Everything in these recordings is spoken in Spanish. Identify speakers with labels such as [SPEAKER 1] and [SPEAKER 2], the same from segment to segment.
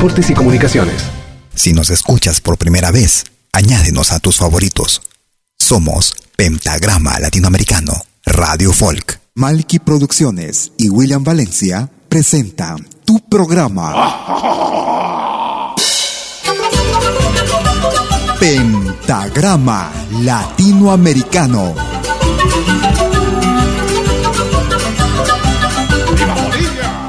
[SPEAKER 1] Transportes y Comunicaciones.
[SPEAKER 2] Si nos escuchas por primera vez, añádenos a tus favoritos. Somos Pentagrama Latinoamericano, Radio Folk. Malky Producciones y William Valencia presentan tu programa. Pentagrama Latinoamericano.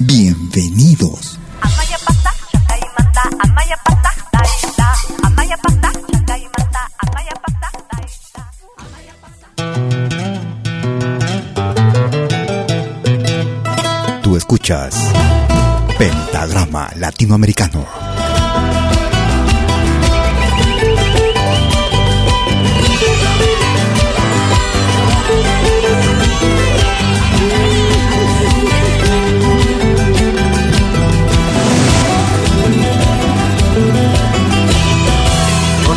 [SPEAKER 2] Bienvenidos. Tú escuchas Pentagrama Latinoamericano.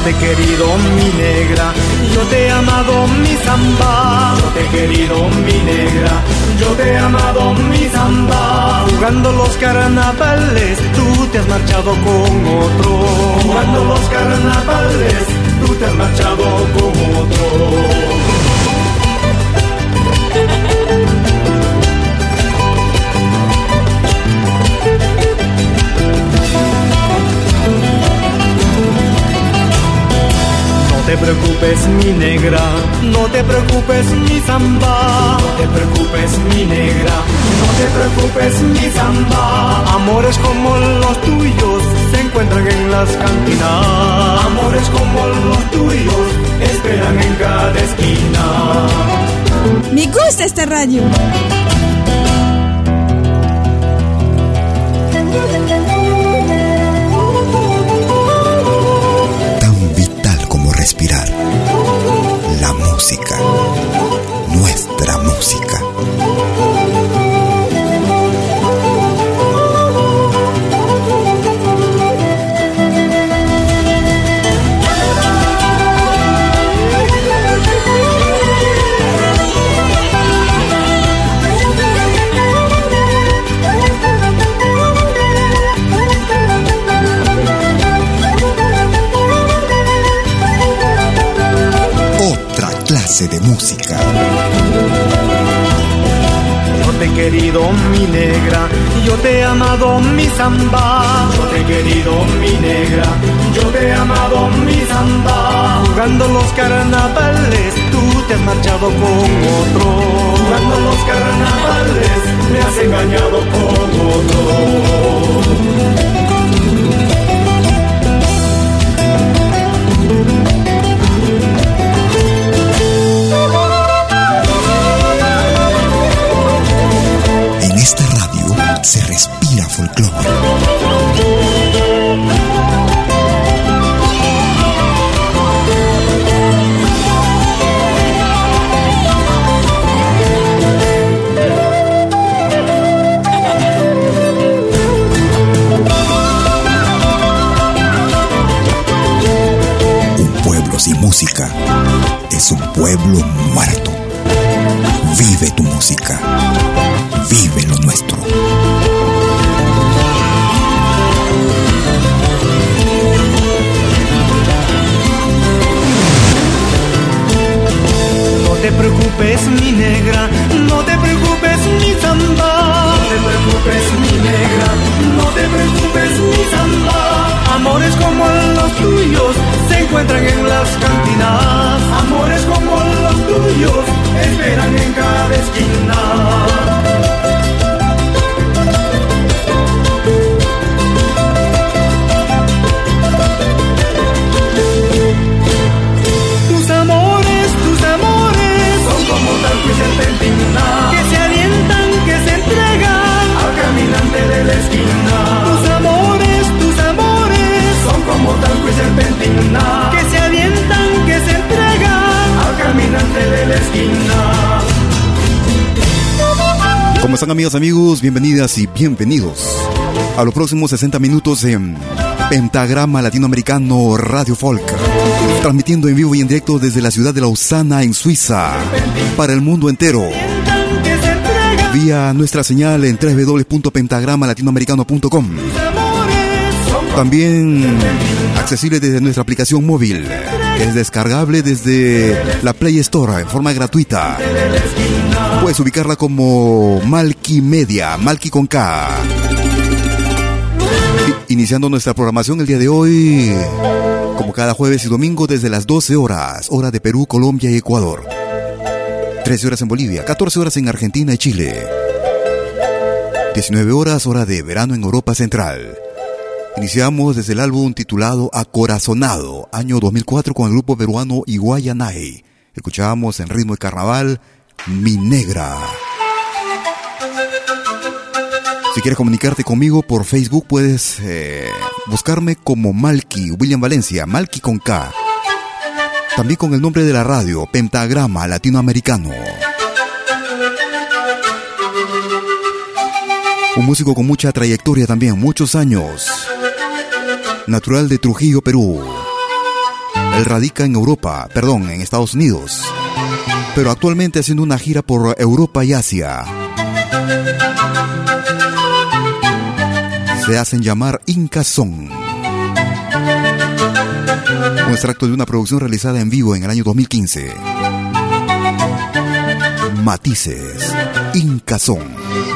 [SPEAKER 3] Te he querido mi negra, yo te he amado mi samba. Yo te he querido mi negra, yo te he amado mi samba. Jugando los carnavales, tú te has marchado con otro. Jugando los carnavales, tú te has marchado con otro. Te preocupes mi negra, no te preocupes mi samba, no te preocupes mi negra, no te preocupes mi samba. Amores como los tuyos se encuentran en las cantinas, amores como los tuyos esperan en cada esquina.
[SPEAKER 4] Me gusta este radio.
[SPEAKER 2] música, nuestra música. De música.
[SPEAKER 3] Yo te he querido mi negra, yo te he amado mi samba. Yo te he querido mi negra, yo te he amado mi samba. Jugando los carnavales, tú te has marchado con otro. Jugando los carnavales, me has engañado con otro.
[SPEAKER 2] se respira folclore.
[SPEAKER 4] Un pueblo sin música es un pueblo muerto. Vive tu música. Vive lo nuestro.
[SPEAKER 3] Te preocupes, mi negra, no te preocupes, mi samba. No te preocupes, mi negra, no te preocupes, mi samba. Amores como los tuyos se encuentran en las cantinas. Amores como los tuyos esperan en cada esquina.
[SPEAKER 2] Están amigas, amigos? Bienvenidas y bienvenidos a los próximos 60 minutos en Pentagrama Latinoamericano Radio Folk, transmitiendo en vivo y en directo desde la ciudad de Lausana, en Suiza, para el mundo entero. Vía nuestra señal en www.pentagramalatinoamericano.com. También accesible desde nuestra aplicación móvil, es descargable desde la Play Store en forma gratuita. Puedes ubicarla como Malki Media, Malki con K. Iniciando nuestra programación el día de hoy, como cada jueves y domingo desde las 12 horas, hora de Perú, Colombia y Ecuador. 13 horas en Bolivia, 14 horas en Argentina y Chile. 19 horas, hora de verano en Europa Central. Iniciamos desde el álbum titulado Acorazonado, año 2004 con el grupo peruano Iguayanay. Escuchábamos en ritmo de carnaval Mi Negra. Si quieres comunicarte conmigo por Facebook puedes eh, buscarme como Malky, William Valencia, Malky con K. También con el nombre de la radio, Pentagrama Latinoamericano. Un músico con mucha trayectoria también, muchos años. Natural de Trujillo, Perú. Él radica en Europa, perdón, en Estados Unidos. Pero actualmente haciendo una gira por Europa y Asia. Se hacen llamar Inca Son. Un extracto de una producción realizada en vivo en el año 2015. Matices, Inca Son.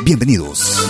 [SPEAKER 2] Bienvenidos.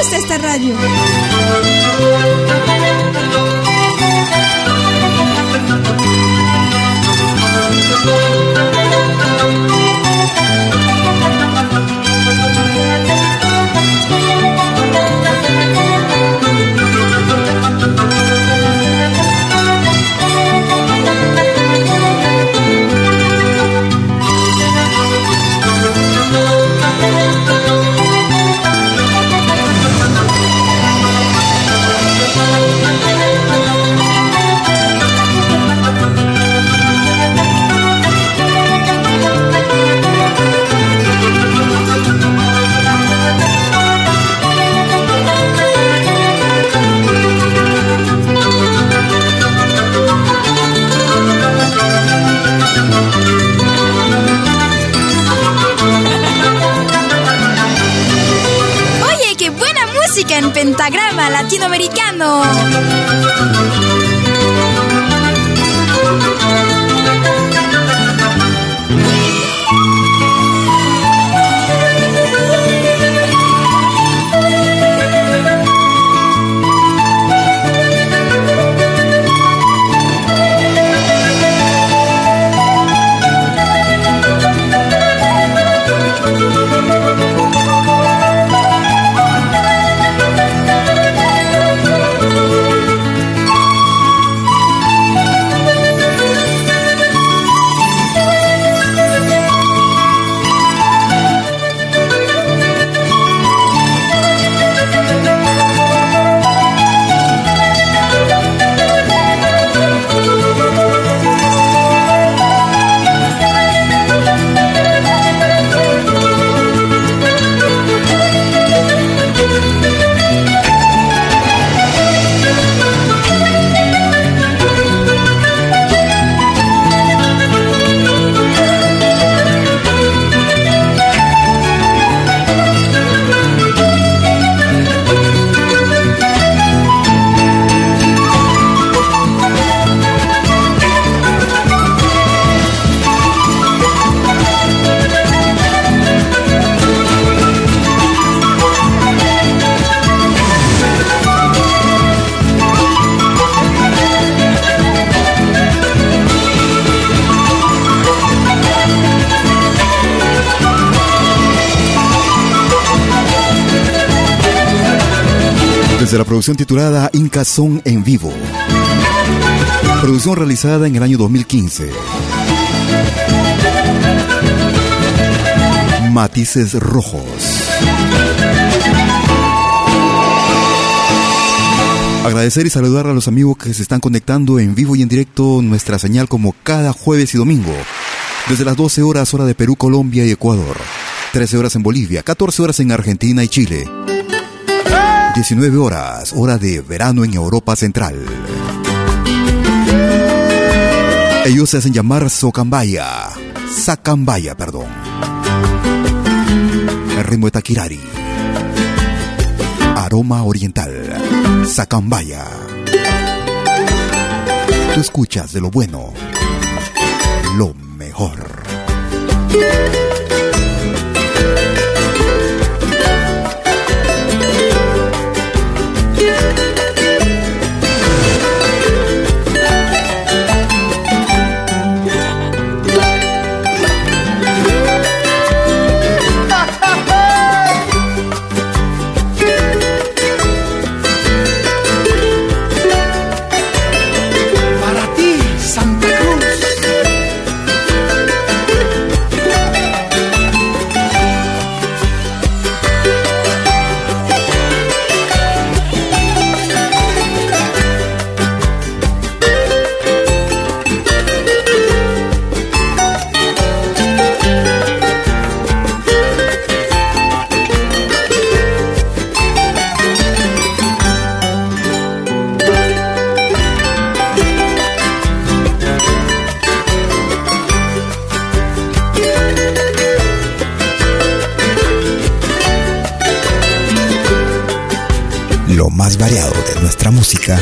[SPEAKER 5] Gusta esta radio. En pentagrama latinoamericano.
[SPEAKER 2] Producción titulada Inca en Vivo. Producción realizada en el año 2015. Matices Rojos. Agradecer y saludar a los amigos que se están conectando en vivo y en directo nuestra señal como cada jueves y domingo. Desde las 12 horas hora de Perú, Colombia y Ecuador. 13 horas en Bolivia, 14 horas en Argentina y Chile. 19 horas, hora de verano en Europa Central. Ellos se hacen llamar Socambaya. Sacambaya, perdón. El ritmo de Takirari. Aroma oriental. Sacambaya. Tú escuchas de lo bueno. Lo mejor. Variado de nuestra música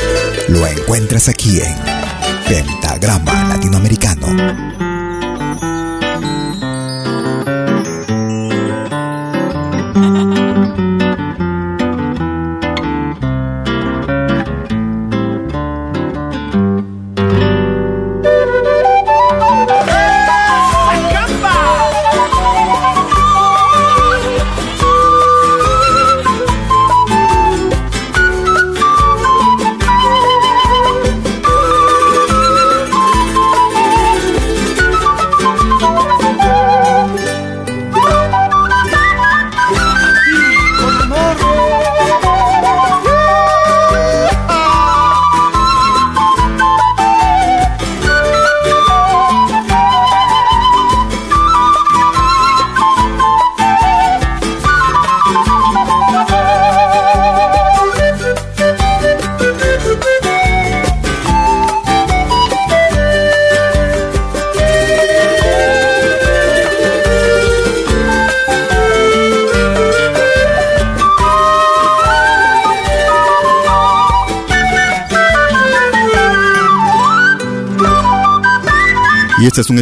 [SPEAKER 2] lo encuentras aquí en Pentagrama Latinoamericano.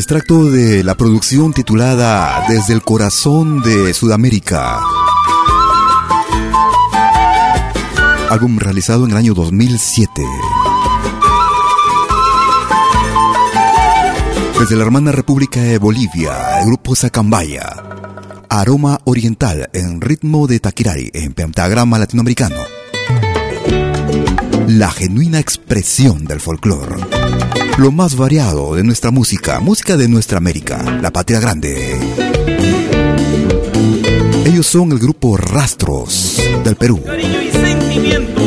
[SPEAKER 2] Extracto de la producción titulada Desde el corazón de Sudamérica. Álbum realizado en el año 2007. Desde la hermana República de Bolivia, el grupo Sacambaya. Aroma oriental en ritmo de taquirari en pentagrama latinoamericano. La genuina expresión del folclore lo más variado de nuestra música, música de nuestra América, la patria grande. Ellos son el grupo Rastros del Perú.
[SPEAKER 6] Cariño y sentimiento.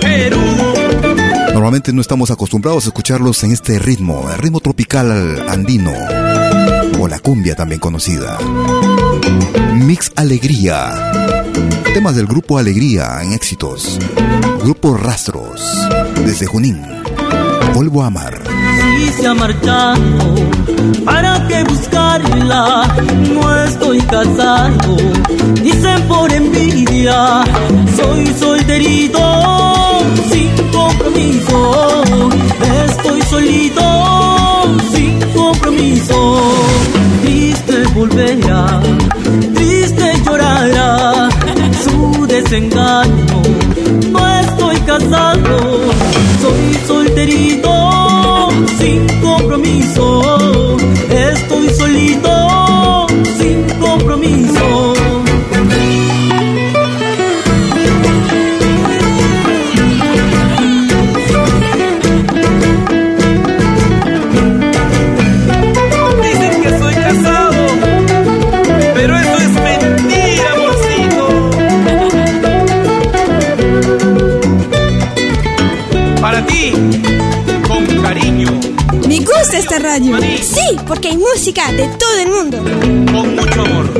[SPEAKER 6] Perú.
[SPEAKER 2] Normalmente no estamos acostumbrados a escucharlos en este ritmo, el ritmo tropical andino, o la cumbia también conocida. Mix Alegría. Temas del grupo Alegría en éxitos. Grupo Rastros, desde Junín vuelvo a amar.
[SPEAKER 7] Si se ha marchado, ¿para qué buscarla? No estoy casado, dicen por envidia. Soy solterito, sin compromiso. Estoy solito, sin compromiso. Triste volverá, triste llorará su desengaño. No estoy casado, soy solterito, sin compromiso. Estoy solito,
[SPEAKER 5] esta radio. Sí, porque hay música de todo el mundo.
[SPEAKER 6] Con mucho amor.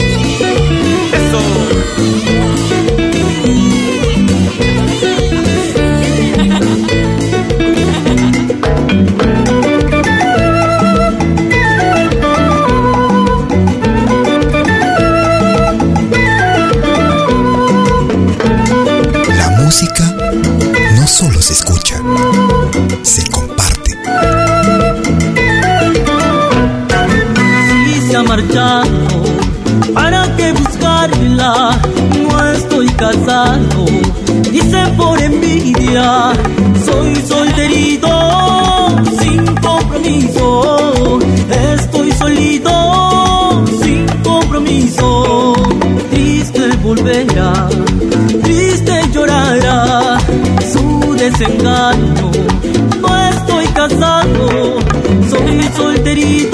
[SPEAKER 4] La música no solo se escucha, se comparte.
[SPEAKER 7] marchando. ¿Para qué buscarla? No estoy casado. Dice por envidia, soy solterito, sin compromiso. Estoy solito, sin compromiso. Triste volverá, triste llorará su desengaño. No estoy casado, soy solterito.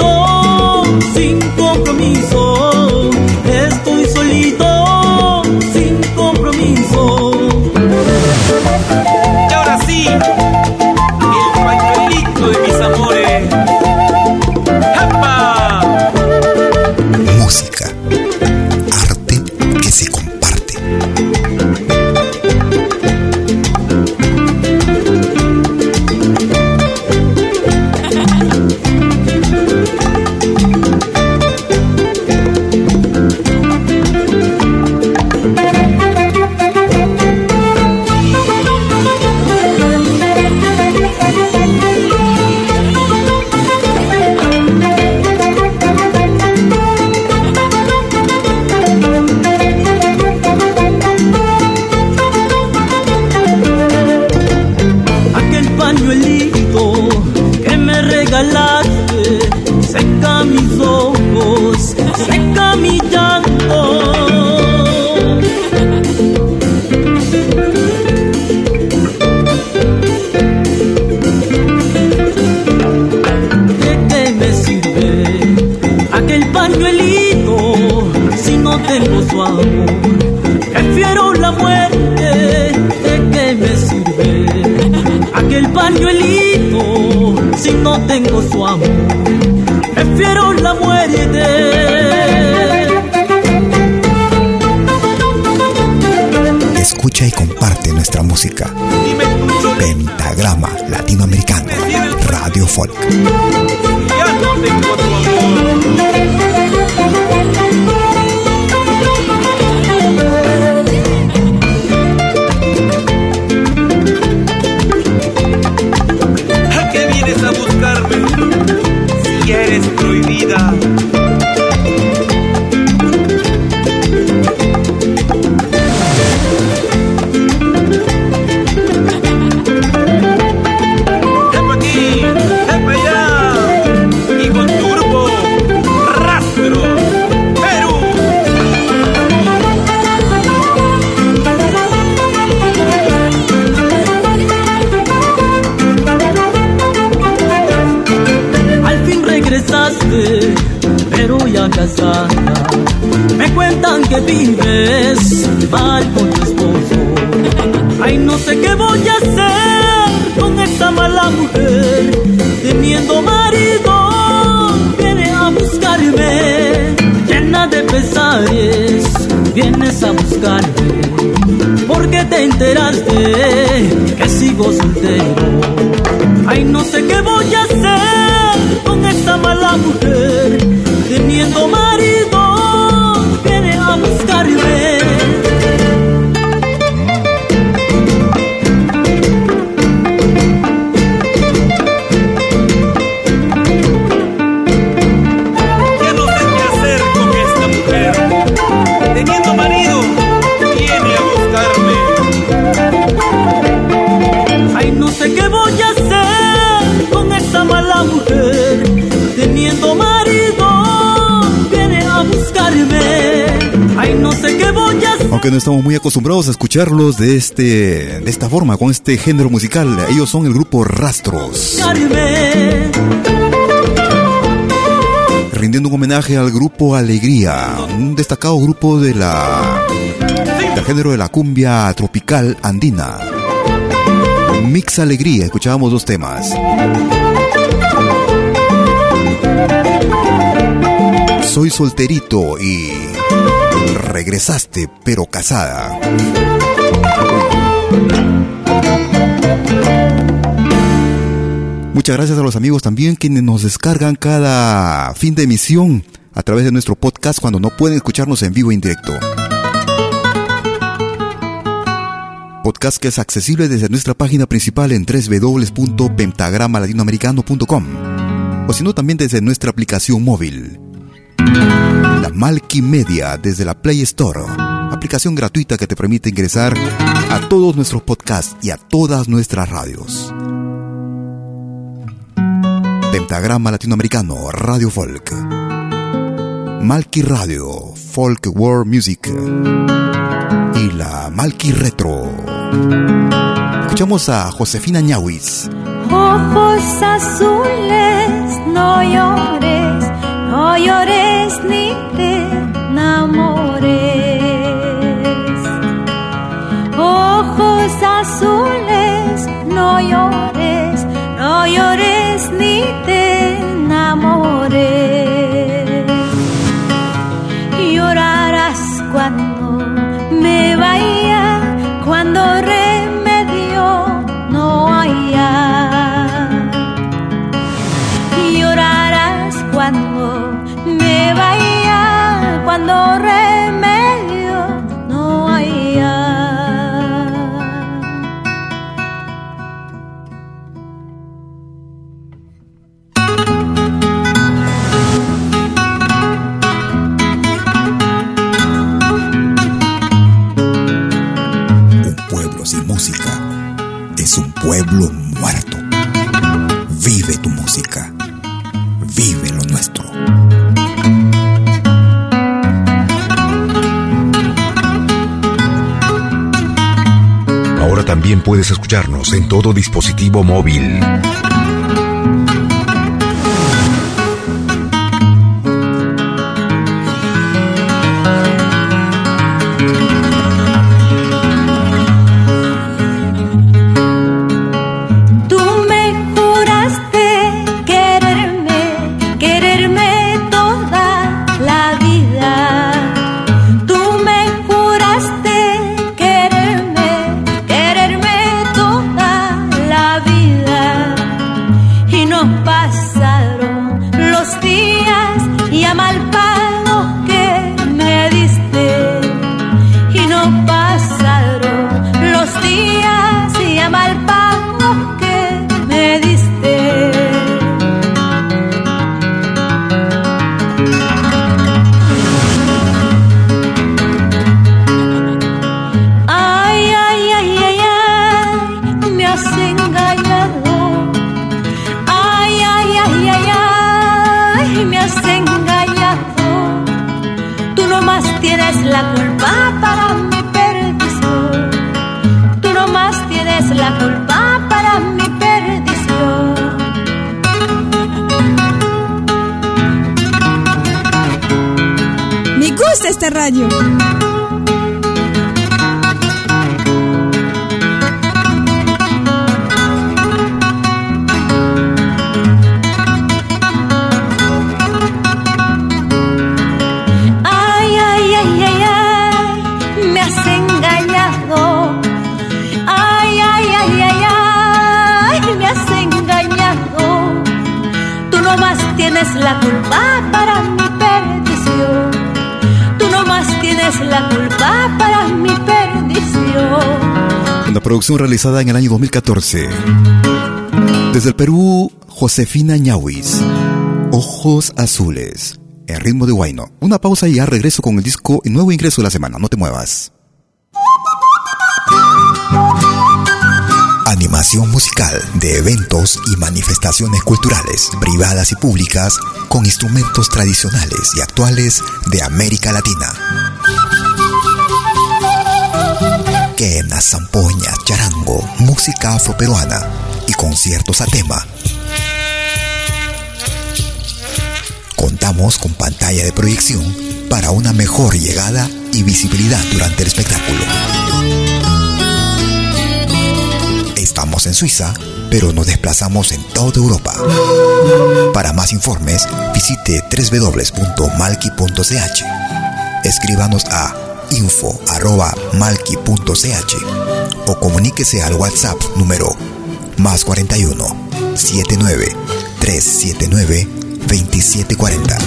[SPEAKER 2] acostumbrados a escucharlos de, este, de esta forma, con este género musical. Ellos son el grupo Rastros. Rindiendo un homenaje al grupo Alegría, un destacado grupo de la, del género de la cumbia tropical andina. Mix Alegría, escuchábamos dos temas. Soy solterito y regresaste pero casada. Muchas gracias a los amigos también quienes nos descargan cada fin de emisión a través de nuestro podcast cuando no pueden escucharnos en vivo e indirecto. Podcast que es accesible desde nuestra página principal en www.pentagramalatinoamericano.com o sino también desde nuestra aplicación móvil. La Malky Media desde la Play Store, aplicación gratuita que te permite ingresar a todos nuestros podcasts y a todas nuestras radios. Pentagrama Latinoamericano, Radio Folk. Malky Radio, Folk World Music. Y la Malky Retro. Escuchamos a Josefina Ñawis.
[SPEAKER 8] Ojos azules, no llores, no llores ni te enamores. Ojos azules, no llores, no llores ni te enamores.
[SPEAKER 4] Pueblo muerto. Vive tu música. Vive lo nuestro.
[SPEAKER 9] Ahora también puedes escucharnos en todo dispositivo móvil.
[SPEAKER 2] Producción realizada en el año 2014. Desde el Perú, Josefina Ñawis. Ojos azules. En ritmo de guayno. Una pausa y ya regreso con el disco y nuevo ingreso de la semana. No te muevas.
[SPEAKER 4] Animación musical de eventos y manifestaciones culturales, privadas y públicas, con instrumentos tradicionales y actuales de América Latina. Quenas, zampoñas, charango, música afroperuana y conciertos a tema. Contamos con pantalla de proyección para una mejor llegada y visibilidad durante el espectáculo.
[SPEAKER 2] Estamos en Suiza, pero nos desplazamos en toda Europa. Para más informes, visite www.malki.ch. Escríbanos a info.malki.ch o comuníquese al WhatsApp número más 41 79 379 2740.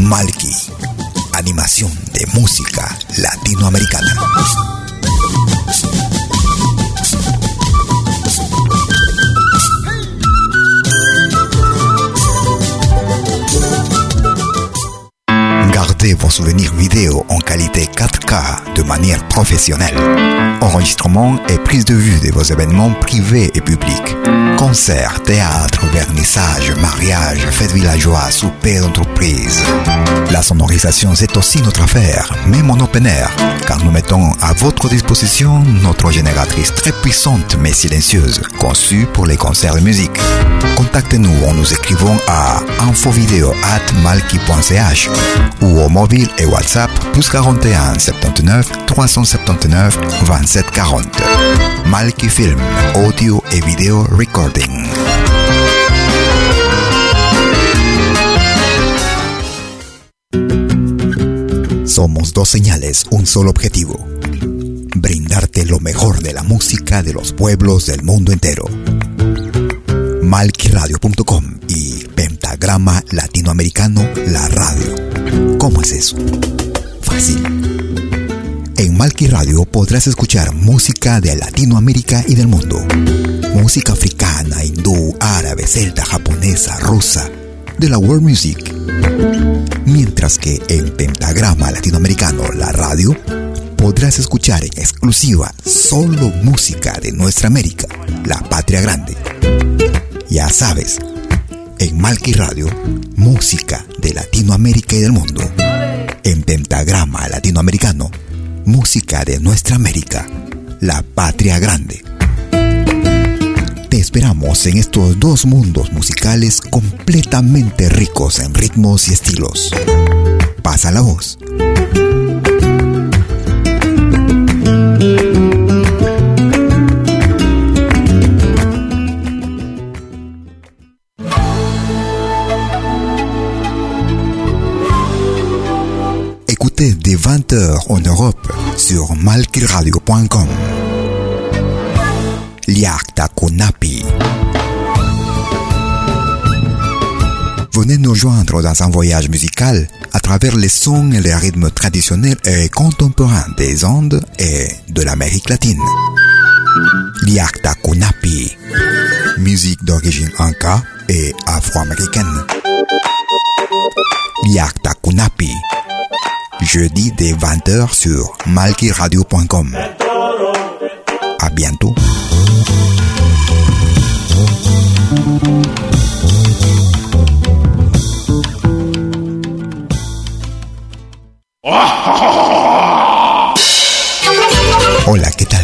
[SPEAKER 2] Malki, animación de música latinoamericana. Vos souvenirs vidéo en qualité 4K de manière professionnelle. Enregistrement et prise de vue de vos événements privés et publics. Concerts, théâtre, vernissage, mariage, fêtes villageois, souper d'entreprise. La sonorisation, c'est aussi notre affaire, même en open air, car nous mettons à votre disposition notre génératrice très puissante mais silencieuse, conçue pour les concerts de musique. Contactez-nous en nous écrivant à infovideo@malki.ch ou au mobile et WhatsApp plus 41 79 379 27 40. Malki Film, audio et vidéo recording. Somos dos señales, un solo objetivo. Brindarte lo mejor de la música de los pueblos del mundo entero. Malquiradio.com y Pentagrama Latinoamericano La Radio. ¿Cómo es eso? Fácil. En Malki Radio podrás escuchar música de Latinoamérica y del mundo. Música africana, hindú, árabe, celta, japonesa, rusa, de la world music. Mientras que en Pentagrama Latinoamericano La Radio podrás escuchar en exclusiva solo música de nuestra América, la patria grande. Ya sabes, en Malki Radio, música de Latinoamérica y del mundo. En Pentagrama Latinoamericano, música de nuestra América, la patria grande. Te esperamos en estos dos mundos musicales completamente ricos en ritmos y estilos. Pasa la voz. Écoutez dès 20h en Europe sur malkiradio.com. Liakta Kunapi. Venez nous joindre dans un voyage musical à travers les sons et les rythmes traditionnels et contemporains des Andes et de l'Amérique latine. Liakta Kunapi. Musique d'origine inca et afro-américaine. Liakta Kunapi. Jeudi dès 20h sur malkiradio.com. À bientôt. Hola, ¿qué tal?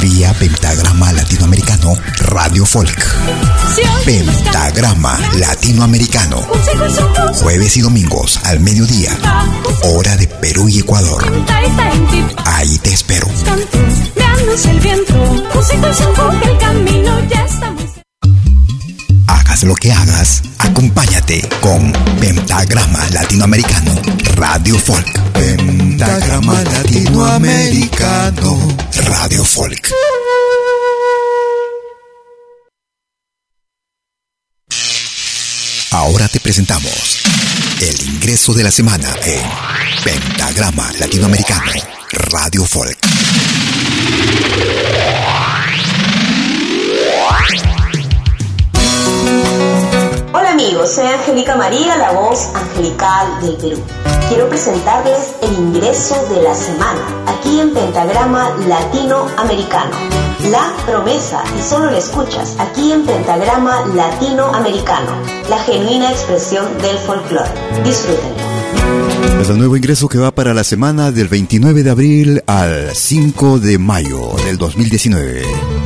[SPEAKER 2] Vía Pentagrama Latinoamericano Radio Folk. Pentagrama Latinoamericano. Jueves y domingos al mediodía. Hora de Perú y Ecuador. Ahí te espero. Hagas lo que hagas, acompáñate con Pentagrama Latinoamericano Radio Folk. Pentagrama Latinoamericano Radio Folk. Ahora te presentamos el ingreso de la semana en Pentagrama Latinoamericano Radio Folk.
[SPEAKER 10] Amigos? Soy Angélica María, la voz angelical del Perú. Quiero presentarles el ingreso de la semana aquí en Pentagrama Latinoamericano. La promesa, y solo lo escuchas aquí en Pentagrama Latinoamericano, la genuina expresión del folclore. Disfrútenlo.
[SPEAKER 11] Es el nuevo ingreso que va para la semana del 29 de abril al 5 de mayo del 2019.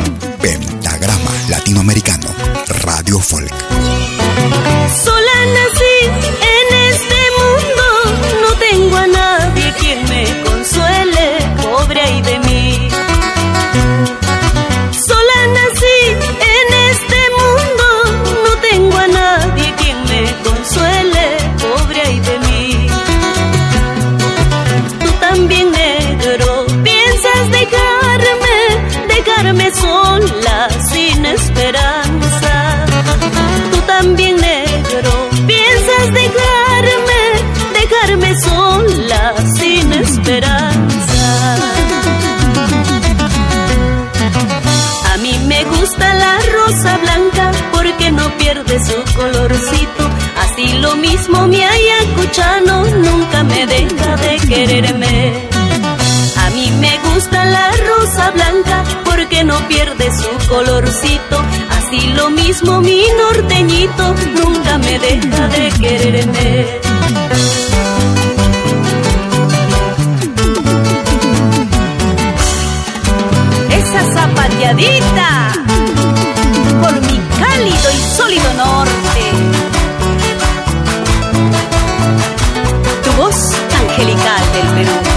[SPEAKER 11] mismo mi ayacuchano nunca me deja de quererme. A mí me gusta la rosa blanca porque no pierde su colorcito. Así lo mismo mi norteñito nunca me deja de quererme. Esa zapateadita por mi cálido y sólido norte. Angelical del Perú.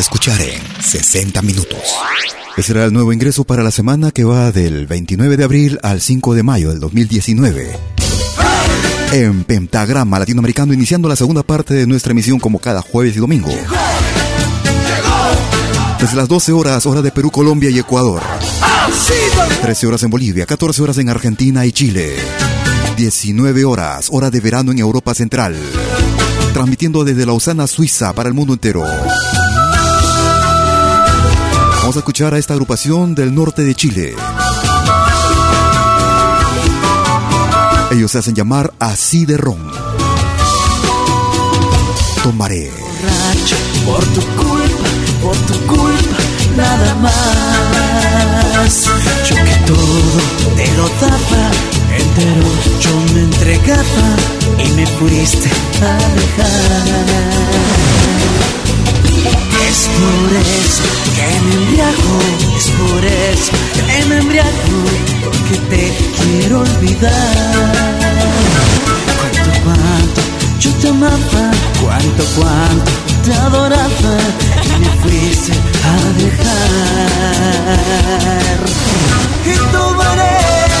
[SPEAKER 11] Escuchar en 60 minutos. Ese será el nuevo ingreso para la semana que va del 29 de abril al 5 de mayo del 2019. En Pentagrama Latinoamericano, iniciando la segunda parte de nuestra emisión como cada jueves y domingo. Desde las 12 horas, hora de Perú, Colombia y Ecuador. 13 horas en Bolivia, 14 horas en Argentina y Chile.
[SPEAKER 2] 19 horas, hora de verano en Europa Central. Transmitiendo desde Lausana, Suiza, para el mundo entero. Vamos a escuchar a esta agrupación del norte de Chile. Ellos se hacen llamar así de ron. Tomaré.
[SPEAKER 12] Borracho por tu culpa, por tu culpa, nada más. Yo que todo te lo daba entero, yo me entregaba y me fuiste a dejar. Es por eso que me embriago, es por eso que me embriago, porque te quiero olvidar. Cuánto, cuánto yo te amaba, cuánto, cuánto te adoraba y me fuiste a dejar. Y tomaré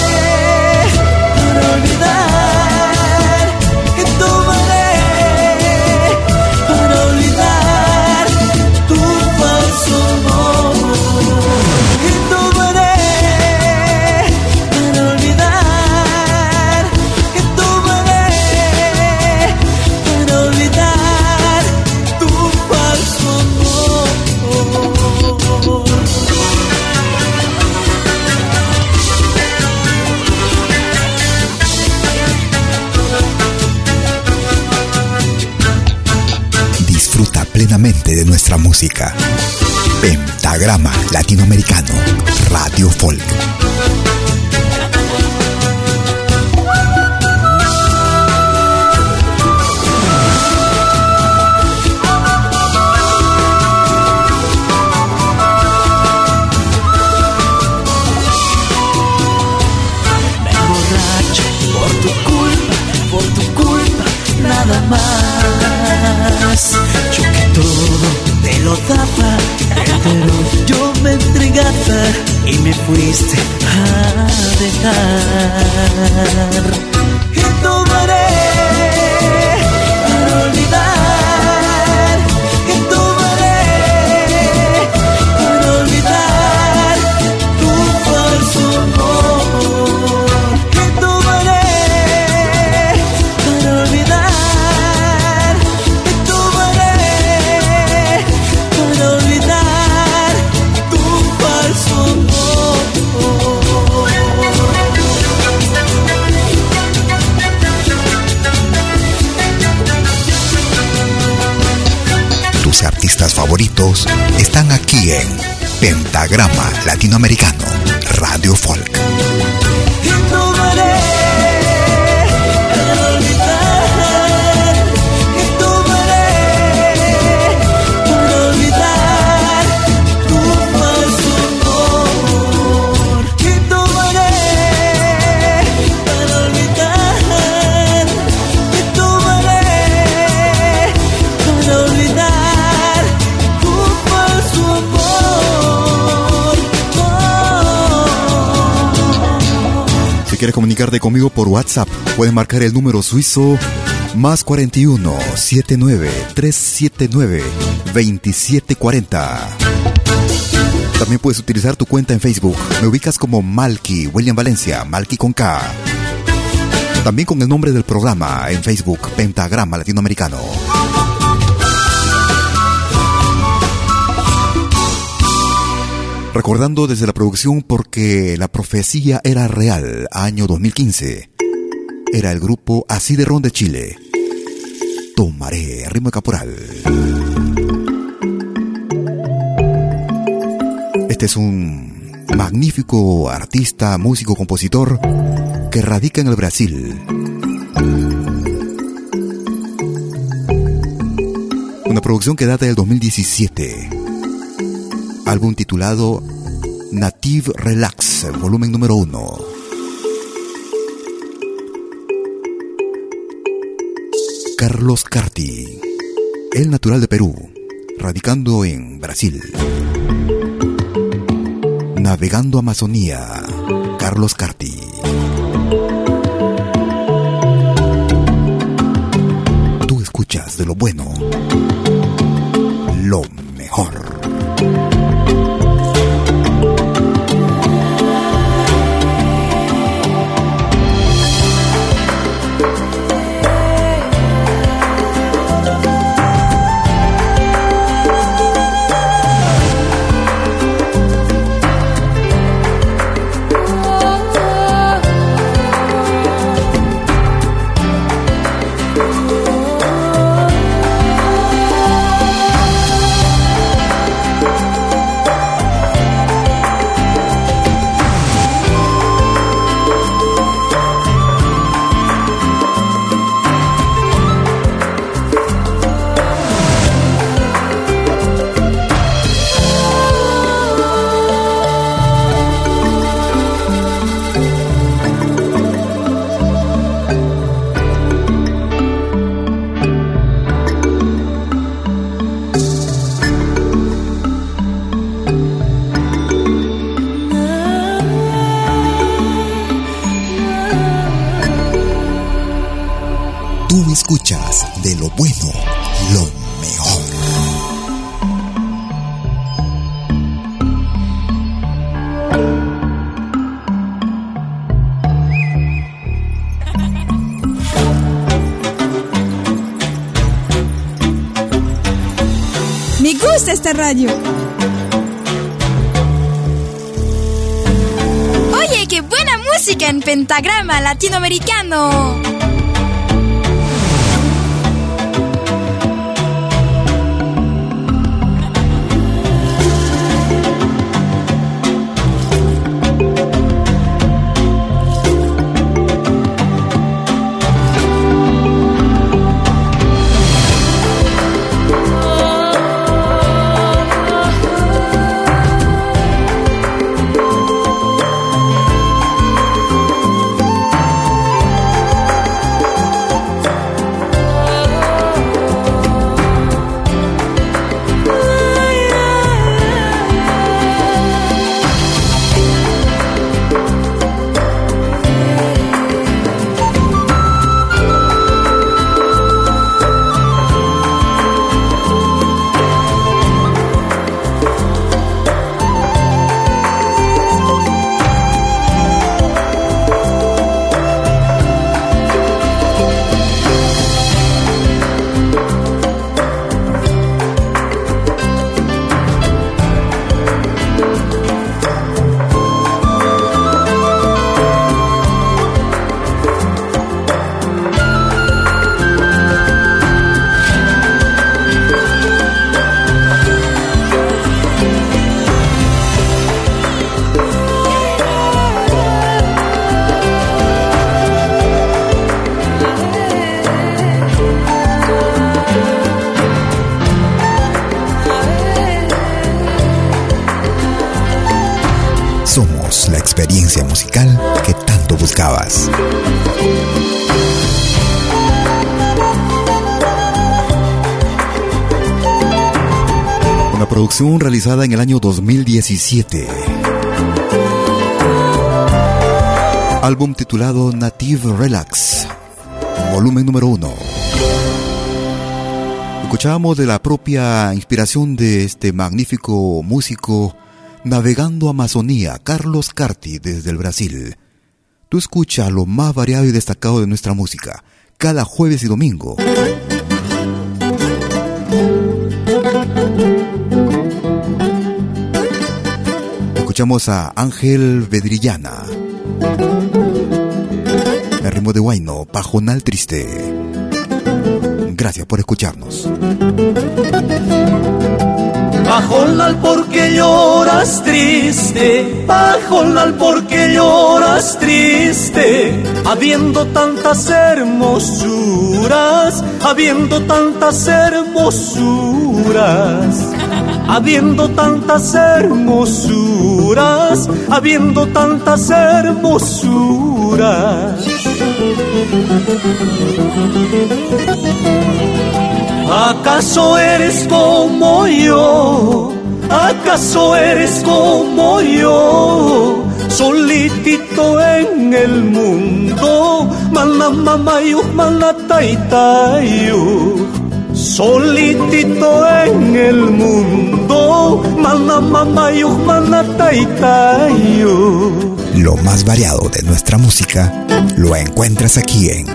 [SPEAKER 4] De nuestra música. Pentagrama Latinoamericano, Radio Folk.
[SPEAKER 12] Me lo daba, pero yo me entregaba y me fuiste a dejar.
[SPEAKER 4] Favoritos están aquí en Pentagrama Latinoamericano, Radio Folk.
[SPEAKER 2] Si quieres comunicarte conmigo por WhatsApp, puedes marcar el número suizo más 41 79 379 2740. También puedes utilizar tu cuenta en Facebook. Me ubicas como Malky William Valencia, Malky con K. También con el nombre del programa en Facebook, Pentagrama Latinoamericano. Recordando desde la producción porque la profecía era real, año 2015. Era el grupo Así de Ron de Chile. Tomaré, ritmo de caporal. Este es un magnífico artista, músico, compositor que radica en el Brasil. Una producción que data del 2017. Álbum titulado Native Relax, volumen número uno. Carlos Carti, el natural de Perú, radicando en Brasil. Navegando Amazonía, Carlos Carti. Tú escuchas de lo bueno, lo mejor.
[SPEAKER 5] Pentagrama latinoamericano.
[SPEAKER 2] En el año 2017. Álbum titulado Native Relax, volumen número uno. Escuchábamos de la propia inspiración de este magnífico músico Navegando Amazonía, Carlos Carti desde el Brasil. Tú escucha lo más variado y destacado de nuestra música, cada jueves y domingo. Escuchamos a Ángel Vedrillana. El ritmo de Guayno, Pajonal Triste. Gracias por escucharnos.
[SPEAKER 13] Pajonal, porque lloras triste? Pajonal, porque lloras triste? Habiendo tantas hermosuras, habiendo tantas hermosuras. Habiendo tantas hermosuras, habiendo tantas hermosuras. ¿Acaso eres como yo? ¿Acaso eres como yo? Solitito en el mundo, mana mamayu, mana taitayu. Solitito en el mundo.
[SPEAKER 4] Lo más variado de nuestra música lo encuentras aquí en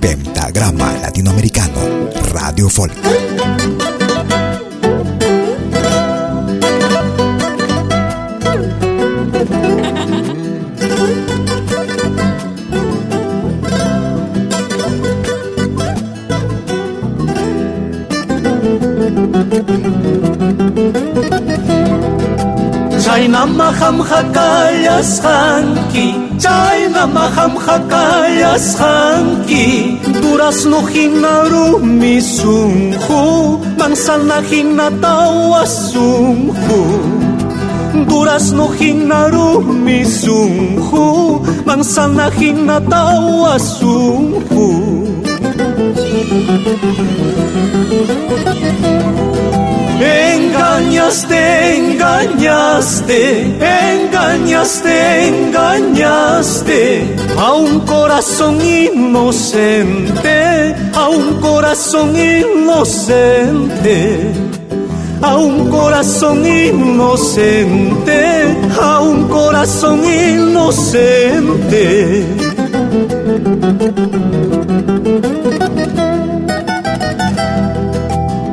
[SPEAKER 4] Pentagrama Latinoamericano Radio Folk.
[SPEAKER 13] Chayna mahamhakayasqanki chayna mahamhakayasqanki durazno hina rumi sunqu manzana hina tawa sunqu durazno hina rumi sunqu manzana hina tawa sunqu en engañaste, engañaste, engañaste, engañaste a un corazón inocente, a un corazón inocente, a un corazón inocente, a un corazón inocente.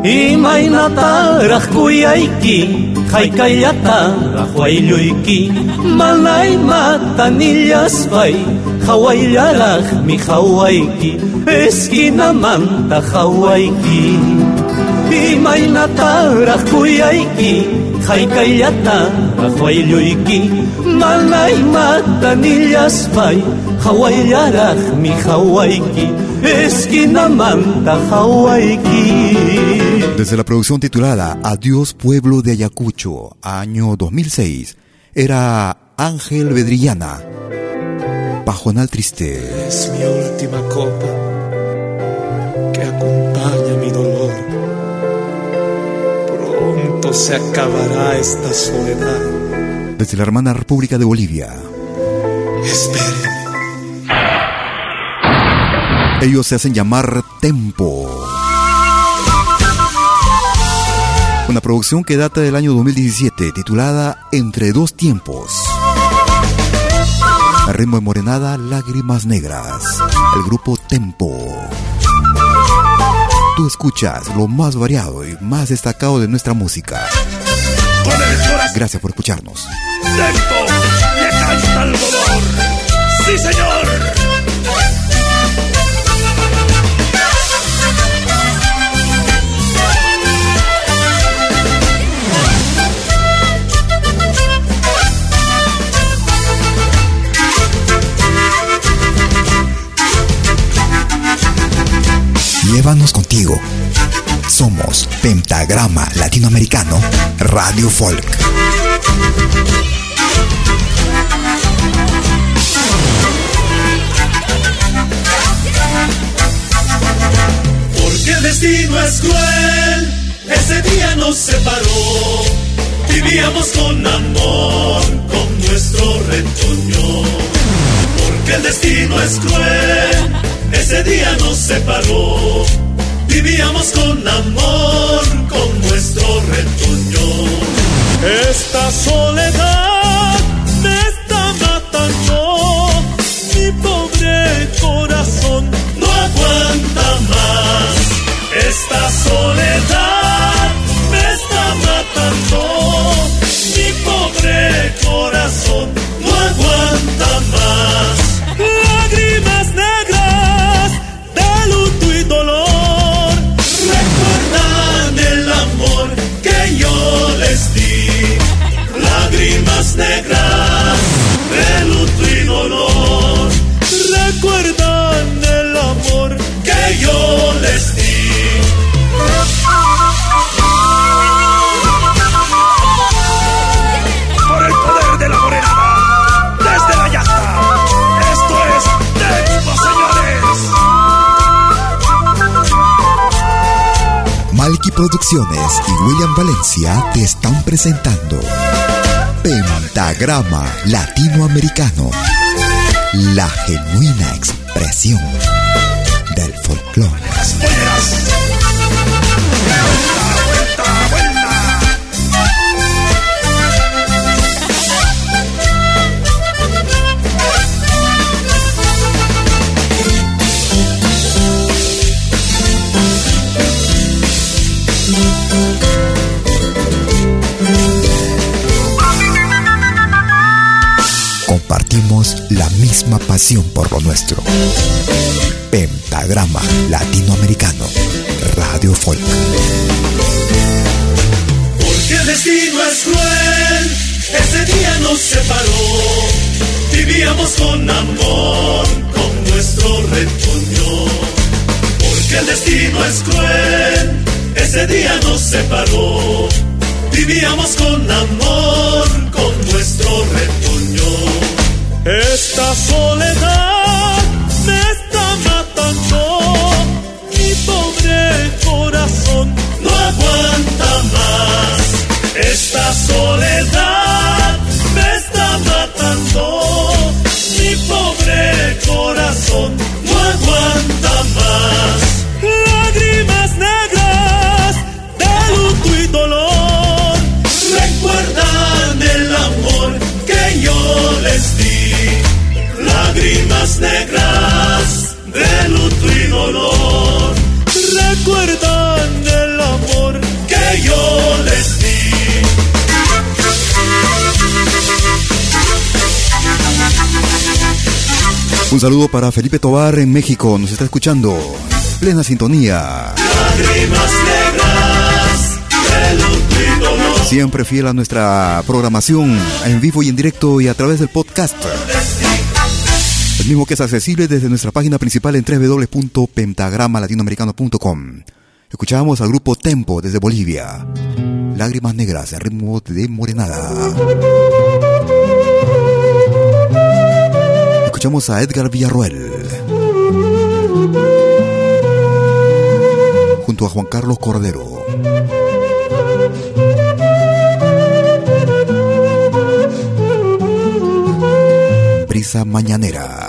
[SPEAKER 13] E imaynataq kuyayki hayk'ayllataraj wayllluyki mana imata nillaspay hawayllarajmi hawayki esquinamanta hawayki imaynataraj e kuyayki hayk'ayllataraj wayllluyki mana imata nillaspay hawayllarajmi hawayki esquinamanta hawayki
[SPEAKER 2] Desde la producción titulada Adiós Pueblo de Ayacucho, año 2006, era Ángel Vedrillana, Pajonal Triste.
[SPEAKER 14] Es mi última copa que acompaña mi dolor. Pronto se acabará esta soledad.
[SPEAKER 2] Desde la hermana República de Bolivia.
[SPEAKER 14] Espere.
[SPEAKER 2] Ellos se hacen llamar Tempo. Una producción que data del año 2017, titulada Entre dos tiempos. El ritmo de morenada, lágrimas negras. El grupo Tempo. Tú escuchas lo más variado y más destacado de nuestra música. Gracias por escucharnos.
[SPEAKER 15] Tempo, le canta el dolor. Sí, señor.
[SPEAKER 4] Llévanos contigo. Somos Pentagrama Latinoamericano Radio Folk.
[SPEAKER 15] Porque el destino es cruel, ese día nos separó. Vivíamos con amor, con nuestro retoño. Porque el destino es cruel, ese día nos separó. Vivíamos con amor, con nuestro retoño. Esta soledad me está matando, mi pobre corazón no aguanta más. Esta soledad me está matando, mi pobre corazón no aguanta más.
[SPEAKER 4] Producciones y William Valencia te están presentando Pentagrama Latinoamericano, la genuina expresión del folclore. La misma pasión por lo nuestro. Pentagrama Latinoamericano, Radio Folk.
[SPEAKER 15] Porque el destino es cruel, ese día nos separó. Vivíamos con amor, con nuestro retoño. Porque el destino es cruel, ese día nos separó. Vivíamos con amor, con nuestro retoño. Esta soledad me está matando, mi pobre corazón no aguanta más. Esta soledad me está matando, mi pobre corazón no aguanta más. negras de luto y dolor recuerdan el amor que yo les di.
[SPEAKER 2] Un saludo para Felipe Tobar en México, nos está escuchando. Plena sintonía. Lágrimas negras de luto y dolor. Siempre fiel a nuestra programación en vivo y en directo y a través del podcast. Mismo que es accesible desde nuestra página principal en www.pentagramalatinoamericano.com. Escuchamos al grupo Tempo desde Bolivia. Lágrimas negras en ritmo de morenada. Escuchamos a Edgar Villarroel. Junto a Juan Carlos Cordero. Brisa mañanera.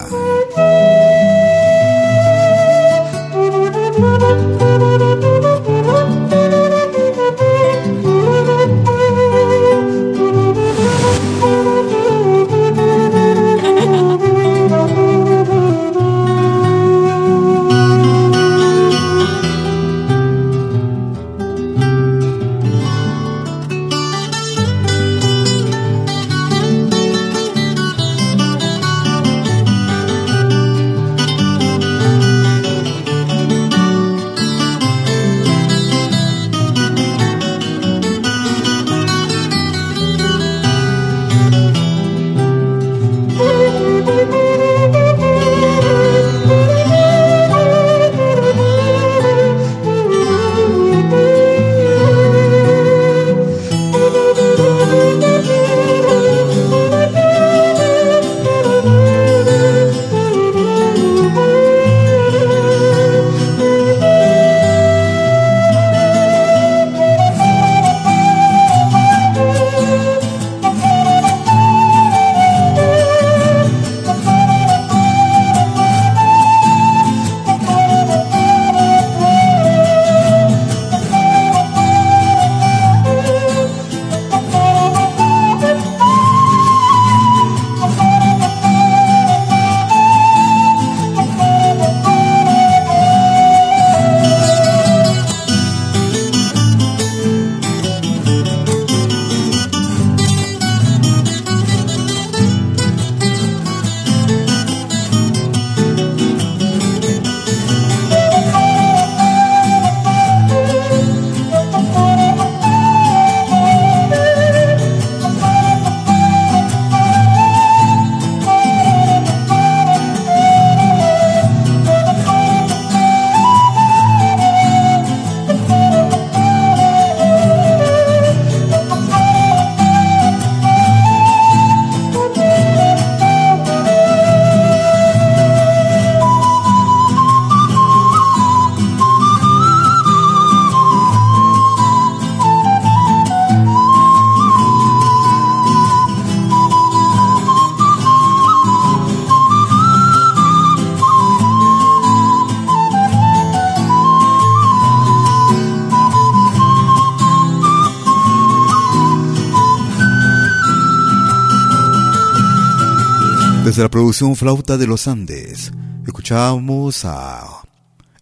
[SPEAKER 2] De la producción Flauta de los Andes, escuchamos a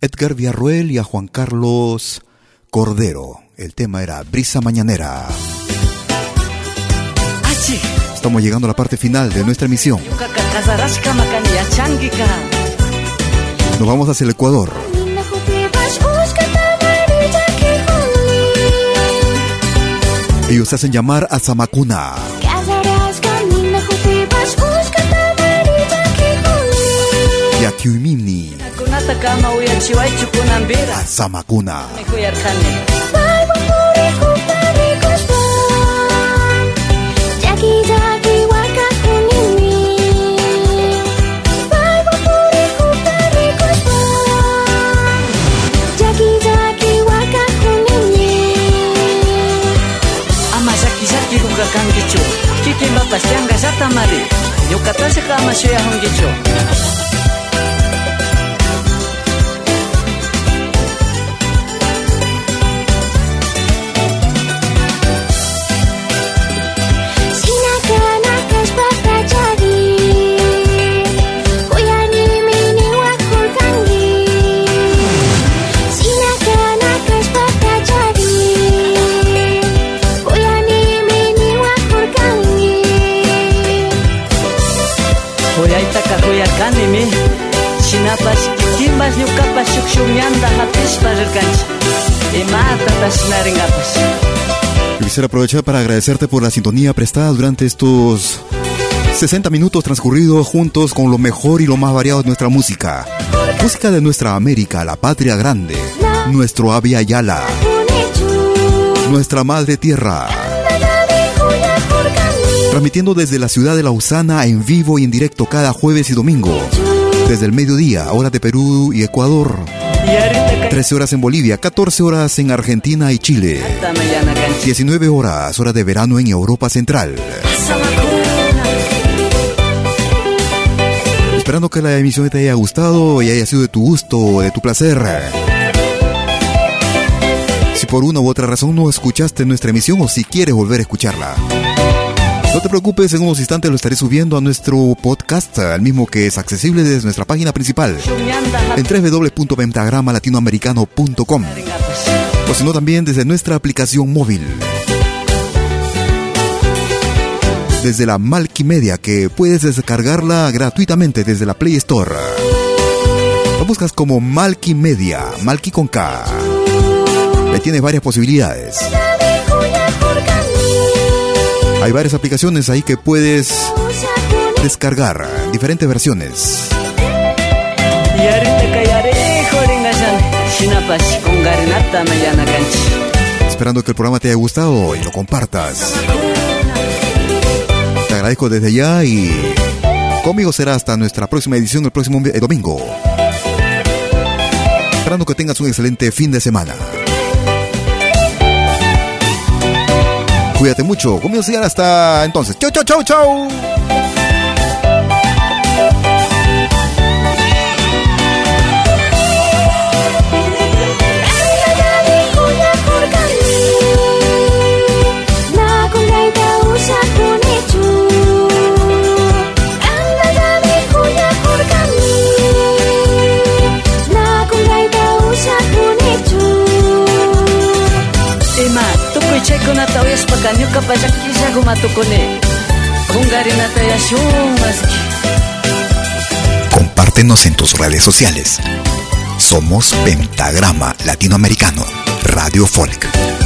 [SPEAKER 2] Edgar Villarruel y a Juan Carlos Cordero. El tema era Brisa Mañanera. Estamos llegando a la parte final de nuestra emisión. Nos vamos hacia el Ecuador. Ellos se hacen llamar a Zamacuna. kiwimini samakuna.
[SPEAKER 9] Kakang gicho kikin batas yang gak serta mari. Yuk kata sekama syuyahung gicho
[SPEAKER 2] Quisiera aprovechar para agradecerte por la sintonía prestada durante estos 60 minutos transcurridos juntos con lo mejor y lo más variado de nuestra música. Música de nuestra América, la patria grande, nuestro Avia Yala, nuestra madre tierra. Transmitiendo desde la ciudad de Lausana en vivo y en directo cada jueves y domingo desde el mediodía, hora de Perú y Ecuador. 13 horas en Bolivia, 14 horas en Argentina y Chile. 19 horas, hora de verano en Europa Central. Esperando que la emisión te haya gustado y haya sido de tu gusto de tu placer. Si por una u otra razón no escuchaste nuestra emisión o si quieres volver a escucharla. No te preocupes, en unos instantes lo estaré subiendo a nuestro podcast, al mismo que es accesible desde nuestra página principal en www.pentagramalatinoamericano.com o si no también desde nuestra aplicación móvil. Desde la Media que puedes descargarla gratuitamente desde la Play Store. Lo buscas como Media, Malki con K. Ahí tienes varias posibilidades. Hay varias aplicaciones ahí que puedes descargar, diferentes versiones. Esperando que el programa te haya gustado y lo compartas. Te agradezco desde ya y conmigo será hasta nuestra próxima edición el próximo domingo. Esperando que tengas un excelente fin de semana. Cuídate mucho. Conmigo llegar hasta entonces. Chau, chau, chau, chau.
[SPEAKER 16] Yashunmaski
[SPEAKER 4] Compártenos en tus redes sociales. Somos Pentagrama Latinoamericano, Radio Folk.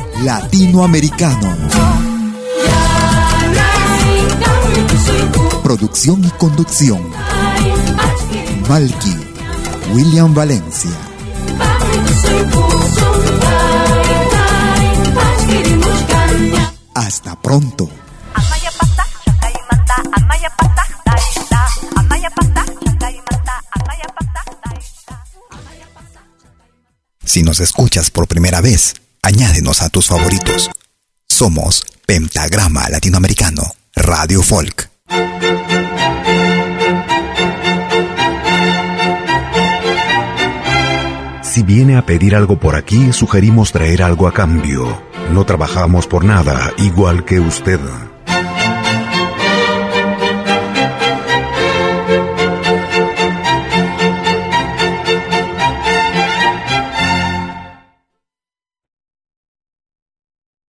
[SPEAKER 4] latinoamericano. Producción y conducción. Malky, William Valencia. Hasta pronto. Si nos escuchas por primera vez, Añádenos a tus favoritos. Somos Pentagrama Latinoamericano, Radio Folk.
[SPEAKER 9] Si viene a pedir algo por aquí, sugerimos traer algo a cambio. No trabajamos por nada, igual que usted.